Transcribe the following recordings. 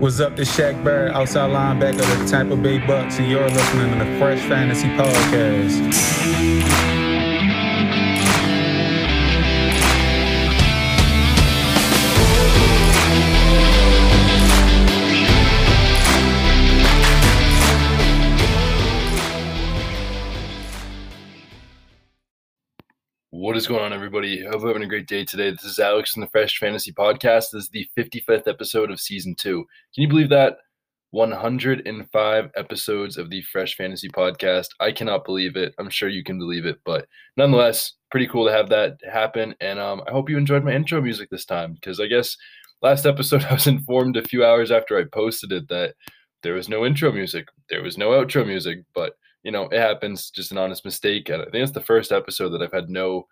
What's up, this Shaq Barrett, outside linebacker of the Tampa Bay Bucks, and you're listening to the Fresh Fantasy Podcast. Is going on, everybody? I hope you're having a great day today. This is Alex from the Fresh Fantasy Podcast. This is the 55th episode of season two. Can you believe that? 105 episodes of the Fresh Fantasy Podcast. I cannot believe it. I'm sure you can believe it, but nonetheless, pretty cool to have that happen. And um, I hope you enjoyed my intro music this time because I guess last episode I was informed a few hours after I posted it that there was no intro music, there was no outro music, but you know, it happens. Just an honest mistake. And I think it's the first episode that I've had no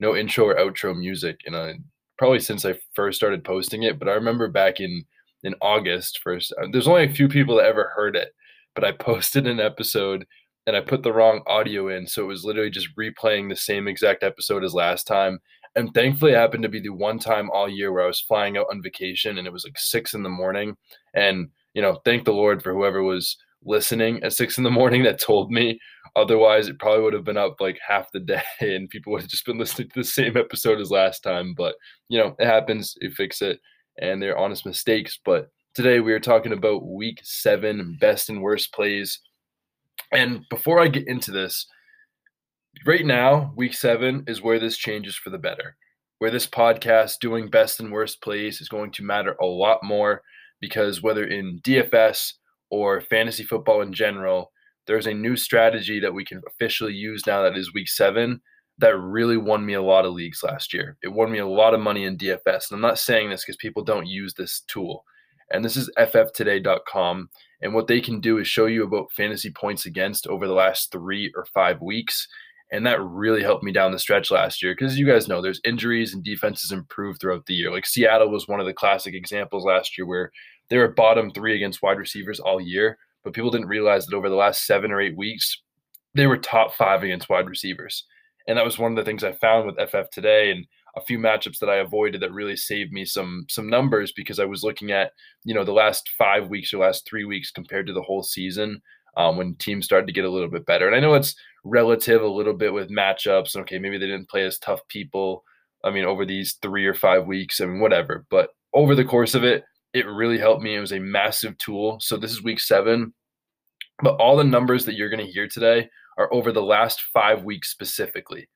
no intro or outro music, and I probably since I first started posting it. But I remember back in in August first. Uh, there's only a few people that ever heard it, but I posted an episode and I put the wrong audio in, so it was literally just replaying the same exact episode as last time. And thankfully, it happened to be the one time all year where I was flying out on vacation, and it was like six in the morning. And you know, thank the Lord for whoever was listening at six in the morning that told me. Otherwise, it probably would have been up like half the day and people would have just been listening to the same episode as last time. But, you know, it happens. You fix it and they're honest mistakes. But today we are talking about week seven best and worst plays. And before I get into this, right now, week seven is where this changes for the better. Where this podcast doing best and worst plays is going to matter a lot more because whether in DFS, or fantasy football in general, there's a new strategy that we can officially use now that is week seven that really won me a lot of leagues last year. It won me a lot of money in DFS. And I'm not saying this because people don't use this tool. And this is fftoday.com. And what they can do is show you about fantasy points against over the last three or five weeks. And that really helped me down the stretch last year because you guys know there's injuries and defenses improve throughout the year. Like Seattle was one of the classic examples last year where they were bottom three against wide receivers all year, but people didn't realize that over the last seven or eight weeks, they were top five against wide receivers. And that was one of the things I found with FF today and a few matchups that I avoided that really saved me some some numbers because I was looking at, you know, the last five weeks or last three weeks compared to the whole season um, when teams started to get a little bit better. And I know it's relative a little bit with matchups. Okay, maybe they didn't play as tough people. I mean, over these three or five weeks, I mean, whatever. But over the course of it, it really helped me. It was a massive tool. So this is week seven. But all the numbers that you're going to hear today are over the last five weeks specifically.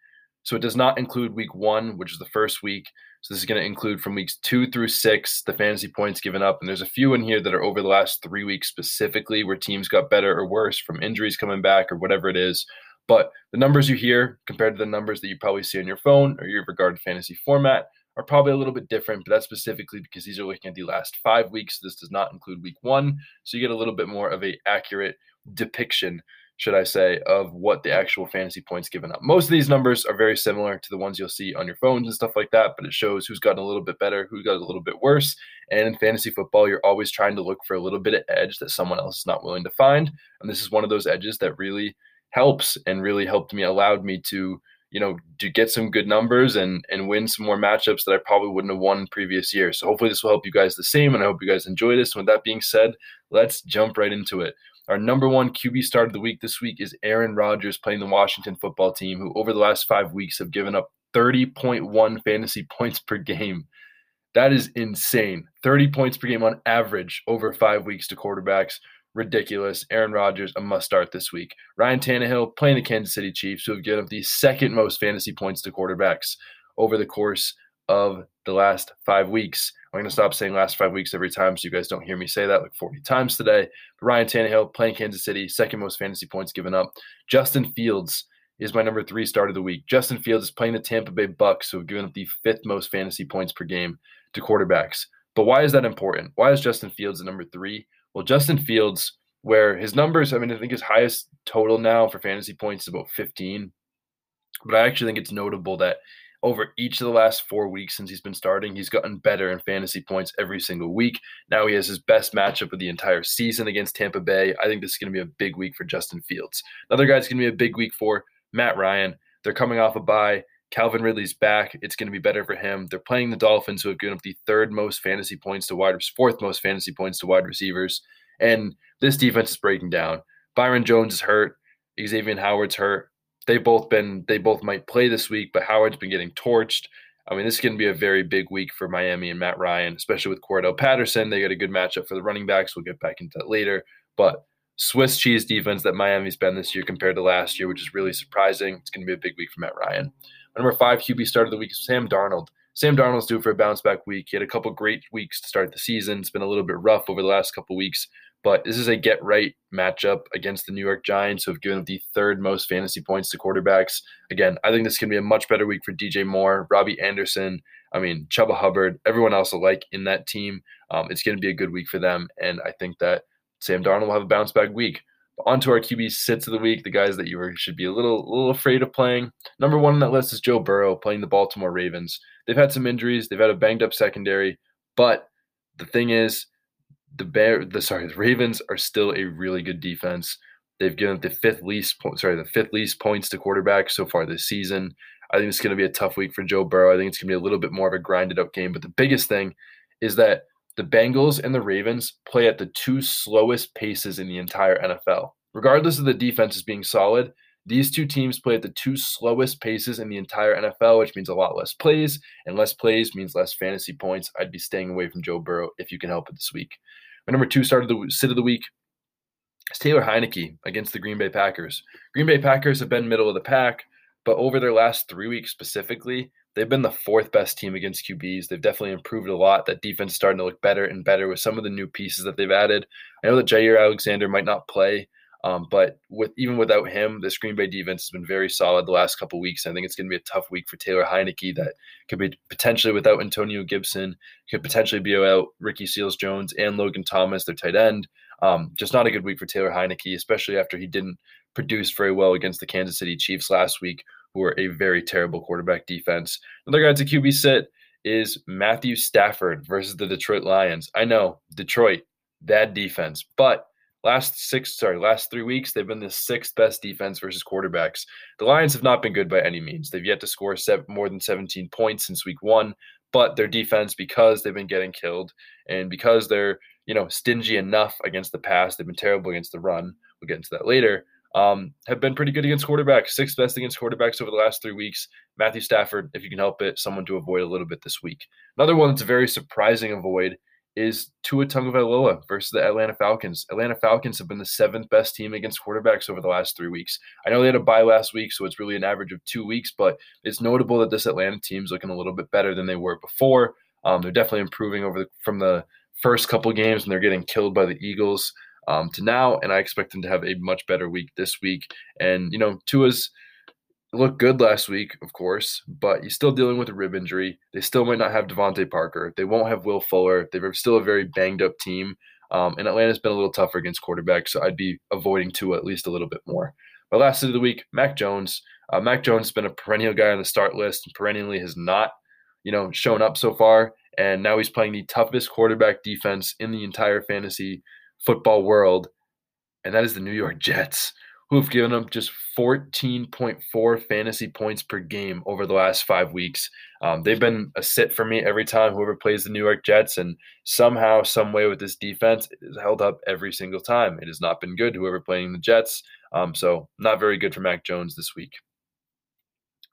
So it does not include week one, which is the first week. So this is going to include from weeks two through six, the fantasy points given up. And there's a few in here that are over the last three weeks specifically where teams got better or worse from injuries coming back or whatever it is. But the numbers you hear compared to the numbers that you probably see on your phone or your regarded fantasy format are probably a little bit different, but that's specifically because these are looking at the last five weeks. This does not include week one. So you get a little bit more of a accurate depiction, should I say, of what the actual fantasy points given up. Most of these numbers are very similar to the ones you'll see on your phones and stuff like that, but it shows who's gotten a little bit better, who got a little bit worse. And in fantasy football, you're always trying to look for a little bit of edge that someone else is not willing to find. And this is one of those edges that really helps and really helped me, allowed me to you know, to get some good numbers and and win some more matchups that I probably wouldn't have won previous years. So hopefully this will help you guys the same, and I hope you guys enjoy this. And with that being said, let's jump right into it. Our number one QB start of the week this week is Aaron Rodgers playing the Washington football team, who over the last five weeks have given up 30.1 fantasy points per game. That is insane. 30 points per game on average over five weeks to quarterbacks ridiculous. Aaron Rodgers, a must start this week. Ryan Tannehill playing the Kansas City Chiefs, who have given up the second most fantasy points to quarterbacks over the course of the last five weeks. I'm going to stop saying last five weeks every time so you guys don't hear me say that like 40 times today. But Ryan Tannehill playing Kansas City, second most fantasy points given up. Justin Fields is my number three start of the week. Justin Fields is playing the Tampa Bay Bucks, who have given up the fifth most fantasy points per game to quarterbacks. But why is that important? Why is Justin Fields the number three? Well, Justin Fields, where his numbers, I mean, I think his highest total now for fantasy points is about 15. But I actually think it's notable that over each of the last four weeks since he's been starting, he's gotten better in fantasy points every single week. Now he has his best matchup of the entire season against Tampa Bay. I think this is going to be a big week for Justin Fields. Another guy's going to be a big week for Matt Ryan. They're coming off a bye. Calvin Ridley's back. It's going to be better for him. They're playing the Dolphins, who have given up the third most fantasy points to wide, fourth most fantasy points to wide receivers. And this defense is breaking down. Byron Jones is hurt. Xavier Howard's hurt. They both been they both might play this week, but Howard's been getting torched. I mean, this is going to be a very big week for Miami and Matt Ryan, especially with Cordarrelle Patterson. They got a good matchup for the running backs. We'll get back into that later. But Swiss cheese defense that Miami's been this year compared to last year, which is really surprising. It's going to be a big week for Matt Ryan. Number five QB start of the week is Sam Darnold. Sam Darnold's due for a bounce back week. He had a couple great weeks to start the season. It's been a little bit rough over the last couple weeks, but this is a get right matchup against the New York Giants, who have given up the third most fantasy points to quarterbacks. Again, I think this can be a much better week for DJ Moore, Robbie Anderson. I mean, Chuba Hubbard, everyone else alike in that team. Um, it's going to be a good week for them, and I think that Sam Darnold will have a bounce back week. But on to our QB sits of the week, the guys that you were, should be a little, a little afraid of playing. Number one on that list is Joe Burrow playing the Baltimore Ravens. They've had some injuries, they've had a banged up secondary, but the thing is, the bear, the sorry, the Ravens are still a really good defense. They've given the fifth least, sorry, the fifth least points to quarterbacks so far this season. I think it's going to be a tough week for Joe Burrow. I think it's going to be a little bit more of a grinded up game. But the biggest thing is that the Bengals and the Ravens play at the two slowest paces in the entire NFL. Regardless of the defenses being solid, these two teams play at the two slowest paces in the entire NFL, which means a lot less plays, and less plays means less fantasy points. I'd be staying away from Joe Burrow if you can help it this week. My number two start of the sit of the week is Taylor Heinicke against the Green Bay Packers. Green Bay Packers have been middle of the pack, but over their last three weeks specifically, they've been the fourth best team against QBs. They've definitely improved a lot. That defense is starting to look better and better with some of the new pieces that they've added. I know that Jaire Alexander might not play, um, but with even without him, the Green Bay defense has been very solid the last couple weeks. I think it's going to be a tough week for Taylor Heinicke. That could be potentially without Antonio Gibson, could potentially be without Ricky Seals Jones and Logan Thomas, their tight end. Um, just not a good week for Taylor Heinicke, especially after he didn't produce very well against the Kansas City Chiefs last week, who are a very terrible quarterback defense. Another guy to QB sit is Matthew Stafford versus the Detroit Lions. I know Detroit, bad defense, but Last six, sorry, last three weeks, they've been the sixth best defense versus quarterbacks. The Lions have not been good by any means. They've yet to score seven, more than 17 points since week one, but their defense, because they've been getting killed and because they're, you know, stingy enough against the pass, they've been terrible against the run. We'll get into that later. Um, have been pretty good against quarterbacks, sixth best against quarterbacks over the last three weeks. Matthew Stafford, if you can help it, someone to avoid a little bit this week. Another one that's a very surprising avoid is Tua Tagovailoa versus the Atlanta Falcons. Atlanta Falcons have been the seventh best team against quarterbacks over the last three weeks. I know they had a bye last week, so it's really an average of two weeks, but it's notable that this Atlanta team's looking a little bit better than they were before. Um, they're definitely improving over the, from the first couple games, and they're getting killed by the Eagles um, to now. And I expect them to have a much better week this week. And you know, Tua's looked good last week, of course, but he's still dealing with a rib injury. They still might not have DeVante Parker. They won't have Will Fuller. They're still a very banged up team. Um, and Atlanta's been a little tougher against quarterbacks, so I'd be avoiding Tua at least a little bit more. My last of the week, Mac Jones. Uh, Mac Jones has been a perennial guy on the start list and perennially has not, you know, shown up so far. And now he's playing the toughest quarterback defense in the entire fantasy football world, and that is the New York Jets who have given up just 14.4 fantasy points per game over the last five weeks. Um, they've been a sit for me every time whoever plays the New York Jets, and somehow, some way with this defense, it has held up every single time. It has not been good, whoever playing the Jets. Um, so, not very good for Mac Jones this week.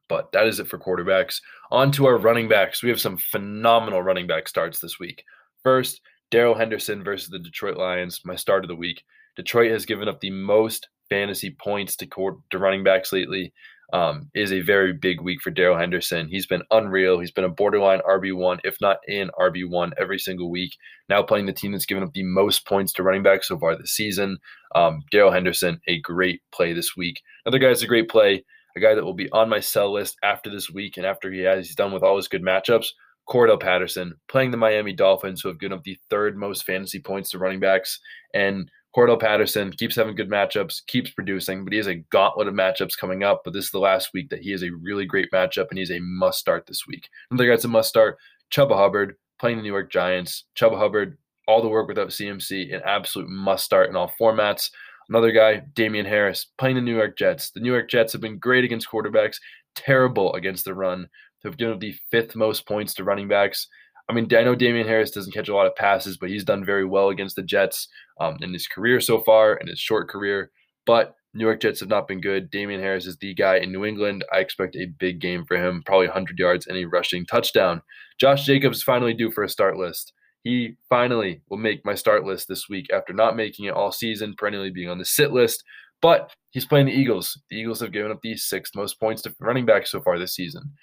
But that is it for quarterbacks. On to our running backs. We have some phenomenal running back starts this week. First, Darrell Henderson versus the Detroit Lions, my start of the week. Detroit has given up the most fantasy points to, court, to running backs lately. Um, is a very big week for Darrell Henderson. He's been unreal. He's been a borderline RB1, if not in RB1, every single week. Now playing the team that's given up the most points to running backs so far this season. Um, Darrell Henderson, a great play this week. Another guy is a great play, a guy that will be on my sell list after this week and after he has he's done with all his good matchups. Cordarrelle Patterson playing the Miami Dolphins, who have given up the third most fantasy points to running backs. And Cordarrelle Patterson keeps having good matchups, keeps producing, but he has a gauntlet of matchups coming up. But this is the last week that he is a really great matchup, and he's a must start this week. Another guy's a must start. Chuba Hubbard playing the New York Giants. Chuba Hubbard, all the work without CMC, an absolute must start in all formats. Another guy, Damien Harris, playing the New York Jets. The New York Jets have been great against quarterbacks. terrible against the run, have given up the fifth most points to running backs. I mean, I know Damien Harris doesn't catch a lot of passes, but he's done very well against the Jets um, in his career so far, in his short career. But New York Jets have not been good. Damien Harris is the guy in New England. I expect a big game for him, probably 100 yards and a rushing touchdown. Josh Jacobs finally due for a start list. He finally will make my start list this week after not making it all season, perennially being on the sit list. But he's playing the Eagles. The Eagles have given up the sixth most points to running back so far this season.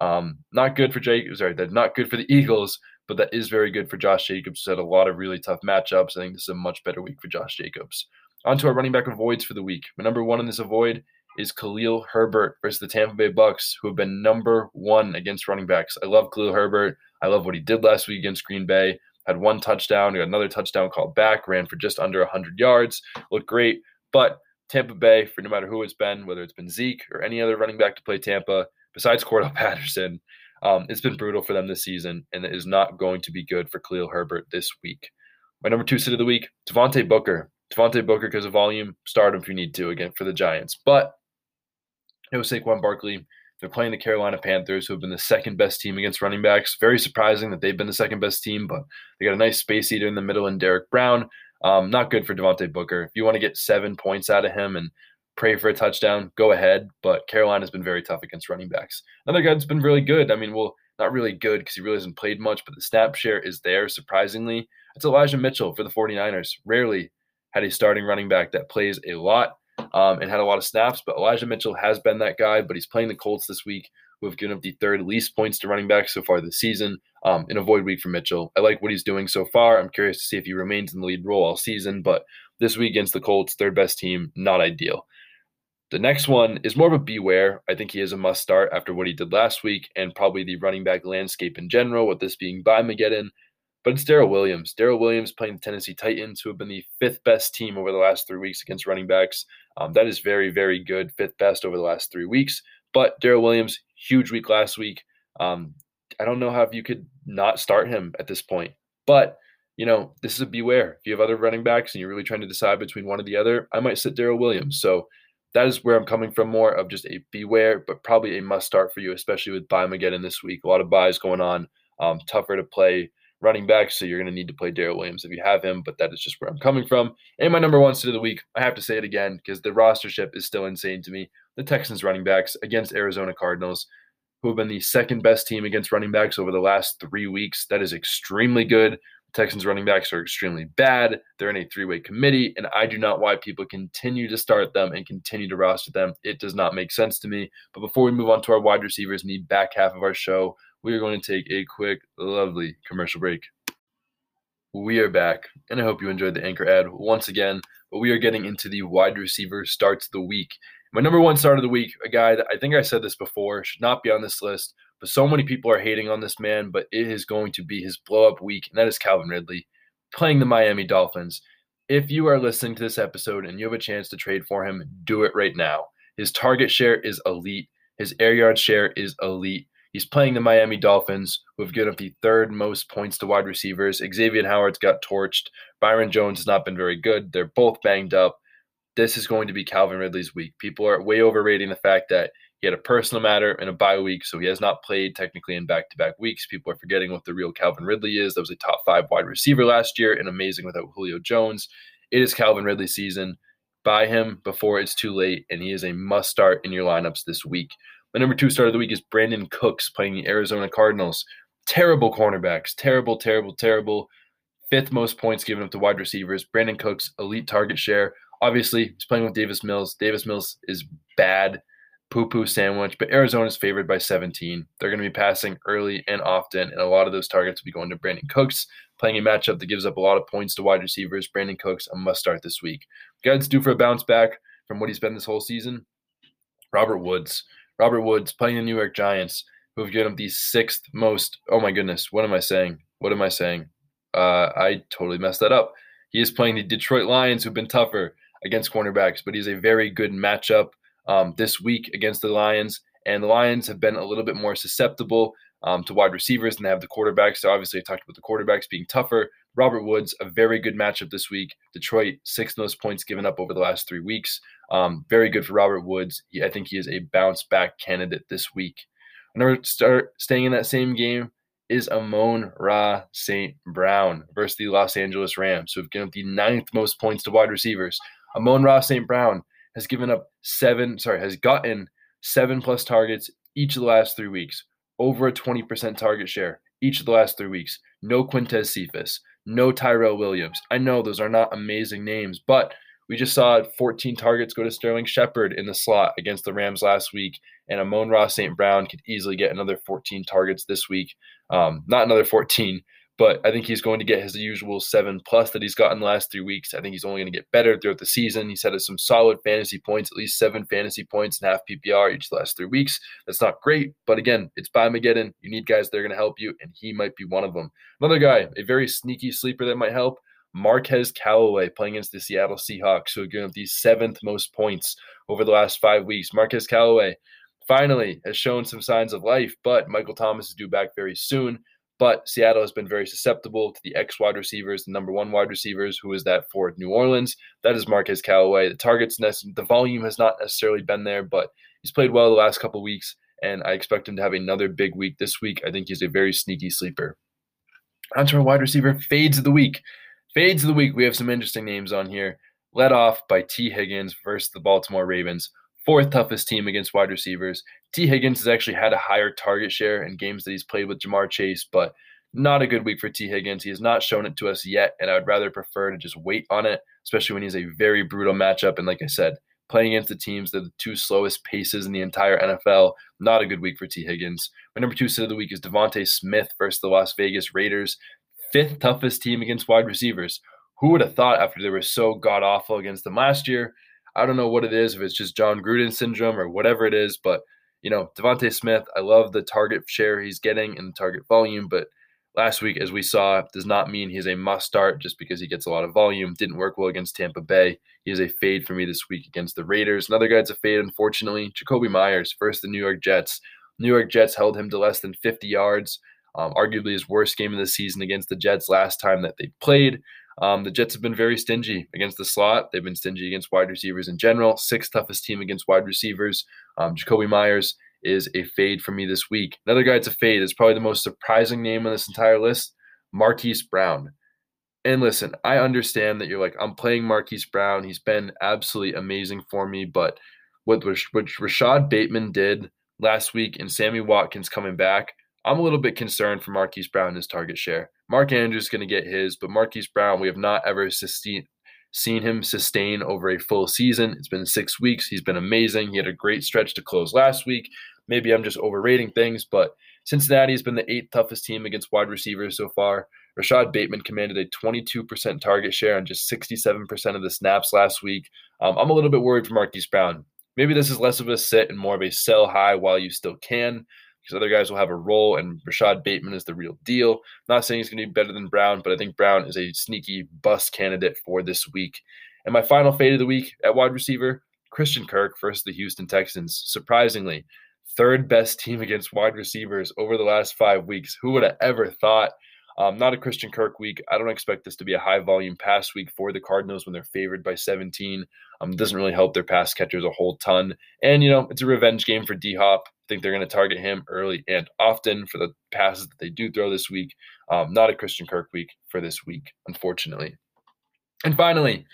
Um, not good for Jake. Sorry, that's not good for the Eagles, but that is very good for Josh Jacobs. Who's had a lot of really tough matchups. I think this is a much better week for Josh Jacobs. On to our running back avoids for the week. My number one in this avoid is Khalil Herbert versus the Tampa Bay Bucks, who have been number one against running backs. I love Khalil Herbert. I love what he did last week against Green Bay. Had one touchdown, got another touchdown called back, ran for just under 100 yards, looked great. But Tampa Bay, for no matter who it's been, whether it's been Zeke or any other running back to play Tampa, besides Cordarrelle Patterson, um, it's been brutal for them this season, and it is not going to be good for Khalil Herbert this week. My number two sit of the week, Devontae Booker. Devontae Booker, because of volume, start him if you need to again for the Giants. But it was Saquon Barkley. They're playing the Carolina Panthers, who have been the second best team against running backs. Very surprising that they've been the second best team, but they got a nice space eater in the middle in Derrick Brown. Um, not good for Devontae Booker. If you want to get seven points out of him and pray for a touchdown, go ahead. But Carolina's been very tough against running backs. Another guy that's been really good. I mean, well, not really good because he really hasn't played much, but the snap share is there, surprisingly. It's Elijah Mitchell for the 49ers. Rarely had a starting running back that plays a lot um, and had a lot of snaps. But Elijah Mitchell has been that guy, but he's playing the Colts this week, who have given up the third least points to running backs so far this season. Um, in a void week for Mitchell. I like what he's doing so far. I'm curious to see if he remains in the lead role all season, but this week against the Colts, third best team, not ideal. The next one is more of a beware. I think he is a must start after what he did last week and probably the running back landscape in general, with this being by Mageddon. But it's Darrel Williams. Darrel Williams playing the Tennessee Titans, who have been the fifth best team over the last three weeks against running backs. Um, that is very, very good. Fifth best over the last three weeks. But Darrel Williams, huge week last week. Um, I don't know how you could not start him at this point. But, you know, this is a beware. If you have other running backs and you're really trying to decide between one or the other, I might sit Darrel Williams. So that is where I'm coming from more of just a beware, but probably a must start for you, especially with again this week. A lot of buys going on. Um, tougher to play running back, so you're going to need to play Darrel Williams if you have him, but that is just where I'm coming from. And my number one sit of the week, I have to say it again because the rostership is still insane to me. The Texans running backs against Arizona Cardinals, who have been the second best team against running backs over the last three weeks. That is extremely good. Texans running backs are extremely bad. They're in a three way committee, and I do not why people continue to start them and continue to roster them. It does not make sense to me. But before we move on to our wide receivers in the back half of our show, we are going to take a quick, lovely commercial break. We are back, and I hope you enjoyed the anchor ad once again. But we are getting into the wide receiver starts the week. My number one start of the week, a guy that I think I said this before, should not be on this list, but so many people are hating on this man, but it is going to be his blow up week, and that is Calvin Ridley playing the Miami Dolphins. If you are listening to this episode and you have a chance to trade for him, do it right now. His target share is elite, his air yard share is elite. He's playing the Miami Dolphins, who have given up the third most points to wide receivers. Xavier Howard's got torched. Byron Jones has not been very good. They're both banged up. This is going to be Calvin Ridley's week. People are way overrating the fact that he had a personal matter and a bye week, so he has not played technically in back to back weeks. People are forgetting what the real Calvin Ridley is. That was a top five wide receiver last year and amazing without Julio Jones. It is Calvin Ridley season. Buy him before it's too late, and he is a must start in your lineups this week. My number two start of the week is Brandin Cooks playing the Arizona Cardinals. Terrible cornerbacks. Terrible, terrible, terrible. Fifth most points given up to wide receivers. Brandin Cooks, elite target share. Obviously, he's playing with Davis Mills. Davis Mills is bad. Poo poo sandwich, but Arizona is favored by 17. They're going to be passing early and often, and a lot of those targets will be going to Brandin Cooks, playing a matchup that gives up a lot of points to wide receivers. Brandin Cooks, a must start this week. Guys, due for a bounce back from what he's been this whole season. Robert Woods. Robert Woods playing the New York Giants, who have given up the sixth most. Oh my goodness, what am I saying? What am I saying? Uh, I totally messed that up. He is playing the Detroit Lions, who've been tougher against cornerbacks, but he's a very good matchup um, this week against the Lions. And the Lions have been a little bit more susceptible um, to wide receivers than they have the quarterbacks. So obviously, I talked about the quarterbacks being tougher. Robert Woods, a very good matchup this week. Detroit, sixth most points given up over the last three weeks. Um, very good for Robert Woods. He, I think he is a bounce back candidate this week. Another start staying in that same game is Amon-Ra St. Brown versus the Los Angeles Rams, who have given up the ninth most points to wide receivers. Amon-Ra St. Brown has given up seven, sorry, has gotten seven plus targets each of the last three weeks, over a 20% target share each of the last three weeks. No Quintez Cephus, no Tyrell Williams. I know those are not amazing names, but we just saw 14 targets go to Sterling Shepard in the slot against the Rams last week, and Amon-Ra St. Brown could easily get another 14 targets this week. Um, not another 14, but I think he's going to get his usual seven plus that he's gotten the last three weeks. I think he's only going to get better throughout the season. He's had some solid fantasy points, at least seven fantasy points and half PPR each last three weeks. That's not great, but again, it's by Mageddon. You need guys that are going to help you, and he might be one of them. Another guy, a very sneaky sleeper that might help. Marquez Callaway playing against the Seattle Seahawks, who are giving up the seventh most points over the last five weeks. Marquez Callaway finally has shown some signs of life, but Michael Thomas is due back very soon. But Seattle has been very susceptible to the X wide receivers, the number one wide receivers. Who is that for New Orleans? That is Marquez Callaway. The targets, the volume has not necessarily been there, but he's played well the last couple weeks, and I expect him to have another big week this week. I think he's a very sneaky sleeper. Onto our wide receiver fades of the week. Fades of the week. We have some interesting names on here. Led off by Tee Higgins versus the Baltimore Ravens fourth toughest team against wide receivers. Tee Higgins has actually had a higher target share in games that he's played with Ja'Marr Chase, but not a good week for Tee Higgins. He has not shown it to us yet, and I would rather prefer to just wait on it, especially when he's a very brutal matchup. And like I said, playing against the teams that are the two slowest paces in the entire NFL, not a good week for Tee Higgins. My number two sit of the week is DeVonta Smith versus the Las Vegas Raiders, fifth toughest team against wide receivers. Who would have thought after they were so god awful against them last year? I don't know what it is, if it's just Jon Gruden syndrome or whatever it is, but you know, DeVonta Smith, I love the target share he's getting and the target volume, but last week, as we saw, does not mean he's a must start just because he gets a lot of volume. Didn't work well against Tampa Bay. He is a fade for me this week against the Raiders. Another guy's a fade, unfortunately. Jakobi Meyers, first the New York Jets. New York Jets held him to less than 50 yards. Um, arguably his worst game of the season against the Jets last time that they played. Um, the Jets have been very stingy against the slot. They've been stingy against wide receivers in general. Sixth toughest team against wide receivers. Um, Jakobi Meyers is a fade for me this week. Another guy that's a fade is probably the most surprising name on this entire list, Marquise Brown. And listen, I understand that you're like, I'm playing Marquise Brown. He's been absolutely amazing for me. But what, what Rashod Bateman did last week and Sammy Watkins coming back, I'm a little bit concerned for Marquise Brown and his target share. Mark Andrews is going to get his, but Marquise Brown, we have not ever sustain, seen him sustain over a full season. It's been six weeks. He's been amazing. He had a great stretch to close last week. Maybe I'm just overrating things, but Cincinnati has been the eighth toughest team against wide receivers so far. Rashod Bateman commanded a 22% target share on just 67% of the snaps last week. Um, I'm a little bit worried for Marquise Brown. Maybe this is less of a sit and more of a sell high while you still can because other guys will have a role, and Rashod Bateman is the real deal. not saying he's going to be better than Brown, but I think Brown is a sneaky bust candidate for this week. And my final fade of the week at wide receiver, Christian Kirk versus the Houston Texans. Surprisingly, third best team against wide receivers over the last five weeks. Who would have ever thought? Um, not a Christian Kirk week. I don't expect this to be a high volume pass week for the Cardinals when they're favored by 17. Um, doesn't really help their pass catchers a whole ton. And, you know, it's a revenge game for D Hop I think they're going to target him early and often for the passes that they do throw this week. Um, not a Christian Kirk week for this week, unfortunately. And finally,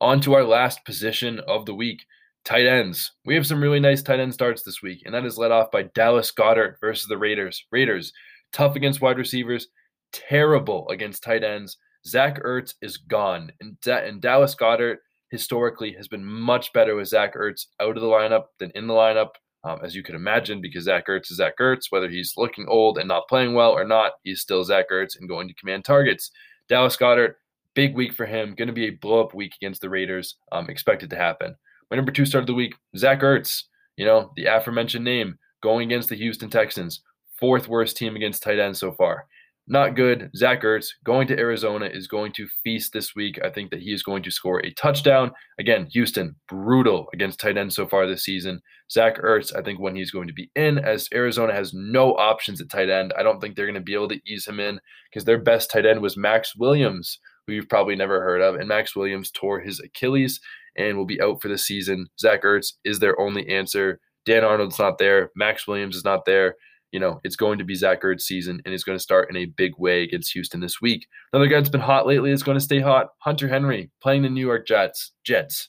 on to our last position of the week tight ends. We have some really nice tight end starts this week, and that is led off by Dallas Goedert versus the Raiders. Raiders, tough against wide receivers, terrible against tight ends. Zach Ertz is gone, and, da- and Dallas Goedert historically has been much better with Zach Ertz out of the lineup than in the lineup um, as you can imagine, because Zach Ertz is Zach Ertz. Whether he's looking old and not playing well or not, he's still Zach Ertz and going to command targets. Dallas Goedert, big week for him. Going to be a blow up week against the Raiders. Um, expected to happen. My number two start of the week, Zach Ertz. You know, the aforementioned name going against the Houston Texans. Fourth worst team against tight ends so far. not good. Zach Ertz going to Arizona is going to feast this week. I think that he is going to score a touchdown. Again, Houston, brutal against tight ends so far this season. Zach Ertz, I think when he's going to be in, as Arizona has no options at tight end, I don't think they're going to be able to ease him in because their best tight end was Maxx Williams, who you've probably never heard of. And Maxx Williams tore his Achilles and will be out for the season. Zach Ertz is their only answer. Dan Arnold's not there. Maxx Williams is not there you know, it's going to be Zach Ertz season and he's going to start in a big way against Houston this week. Another guy that's been hot lately is going to stay hot. Hunter Henry playing the New York Jets, Jets,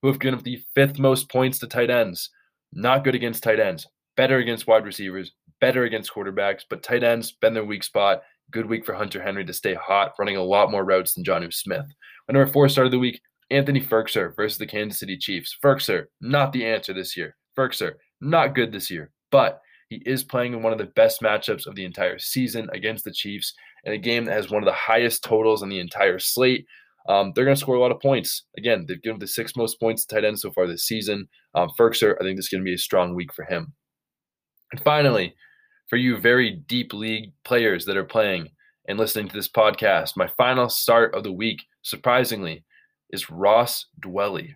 who have given up the fifth most points to tight ends. Not good against tight ends, better against wide receivers, better against quarterbacks, but tight ends been their weak spot. Good week for Hunter Henry to stay hot, running a lot more routes than Jonnu Smith. My number four start of the week, Anthony Firkser versus the Kansas City Chiefs. Firkser, not the answer this year. Firkser, not good this year, but he is playing in one of the best matchups of the entire season against the Chiefs in a game that has one of the highest totals on the entire slate. Um, they're going to score a lot of points. Again, they've given the six most points to tight end so far this season. Um, Firkser, I think this is going to be a strong week for him. And finally, for you very deep league players that are playing and listening to this podcast, my final start of the week, surprisingly, is Ross Dwelley.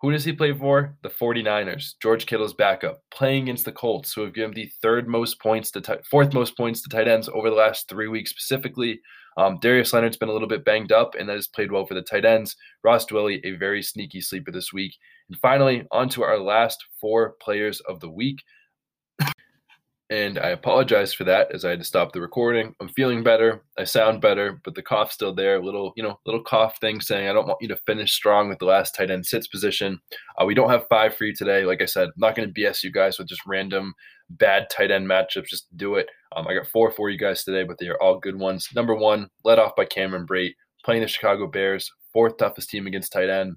Who does he play for? The 49ers. George Kittle's backup, playing against the Colts, who have given the third most points to t- fourth most points to tight ends over the last three weeks specifically. Um, Darius Leonard's been a little bit banged up, and that has played well for the tight ends. Ross Dwelley, a very sneaky sleeper this week. And finally, on to our last four players of the week and I apologize for that as I had to stop the recording. I'm feeling better. I sound better, but the cough's still there. Little, you know, little cough thing saying I don't want you to finish strong with the last tight end sits position. Uh, we don't have five for you today. Like I said, I'm not going to BS you guys with just random bad tight end matchups. Just do it. Um, I got four for you guys today, but they are all good ones. Number one, led off by Cameron Brate, playing the Chicago Bears, fourth toughest team against tight end.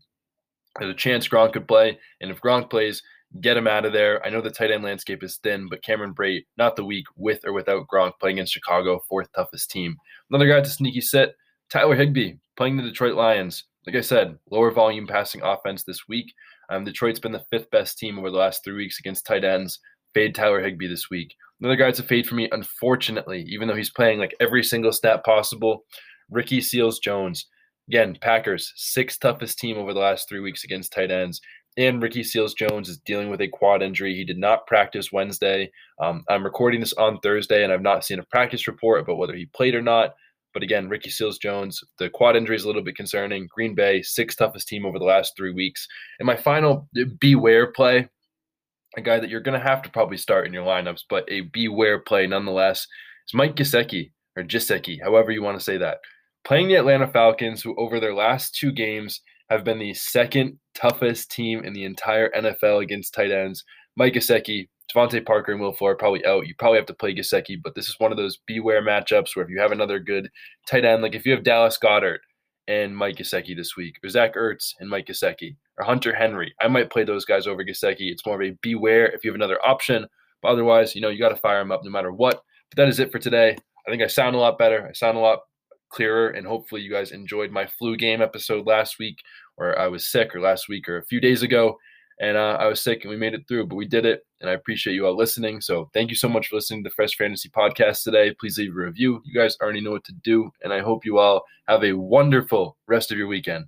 There's a chance Gronk could play, and if Gronk plays, get him out of there. I know the tight end landscape is thin, but Cameron Brate, not the week with or without Gronk playing in Chicago, fourth toughest team. Another guy to sneaky sit, Tyler Higbee playing the Detroit Lions. Like I said, lower volume passing offense this week. Um, Detroit's been the fifth best team over the last three weeks against tight ends. Fade Tyler Higbee this week. Another guy a fade for me, unfortunately, even though he's playing like every single snap possible. Ricky Seals Jones. Again, Packers, sixth toughest team over the last three weeks against tight ends and Ricky Seals Jones is dealing with a quad injury. He did not practice Wednesday. Um, I'm recording this on Thursday, and I've not seen a practice report about whether he played or not. But again, Ricky Seals Jones, the quad injury is a little bit concerning. Green Bay, sixth toughest team over the last three weeks. And my final uh, beware play, a guy that you're going to have to probably start in your lineups, but a beware play nonetheless, is Mike Gesicki or Gisecki, however you want to say that. Playing the Atlanta Falcons, who over their last two games have been the second toughest team in the entire NFL against tight ends. Mike Gesicki, DeVante Parker, and Will Fuller probably out. You probably have to play Gesicki, but this is one of those beware matchups where if you have another good tight end, like if you have Dallas Goedert and Mike Gesicki this week, or Zach Ertz and Mike Gesicki, or Hunter Henry, I might play those guys over Gesicki. It's more of a beware if you have another option, but otherwise, you know, you got to fire them up no matter what. But that is it for today. I think I sound a lot better. I sound a lot clearer, and hopefully, you guys enjoyed my flu game episode last week or I was sick, or last week, or a few days ago, and uh, I was sick, and we made it through. But we did it, and I appreciate you all listening. So thank you so much for listening to the Fresh Fantasy Podcast today. Please leave a review. You guys already know what to do, and I hope you all have a wonderful rest of your weekend.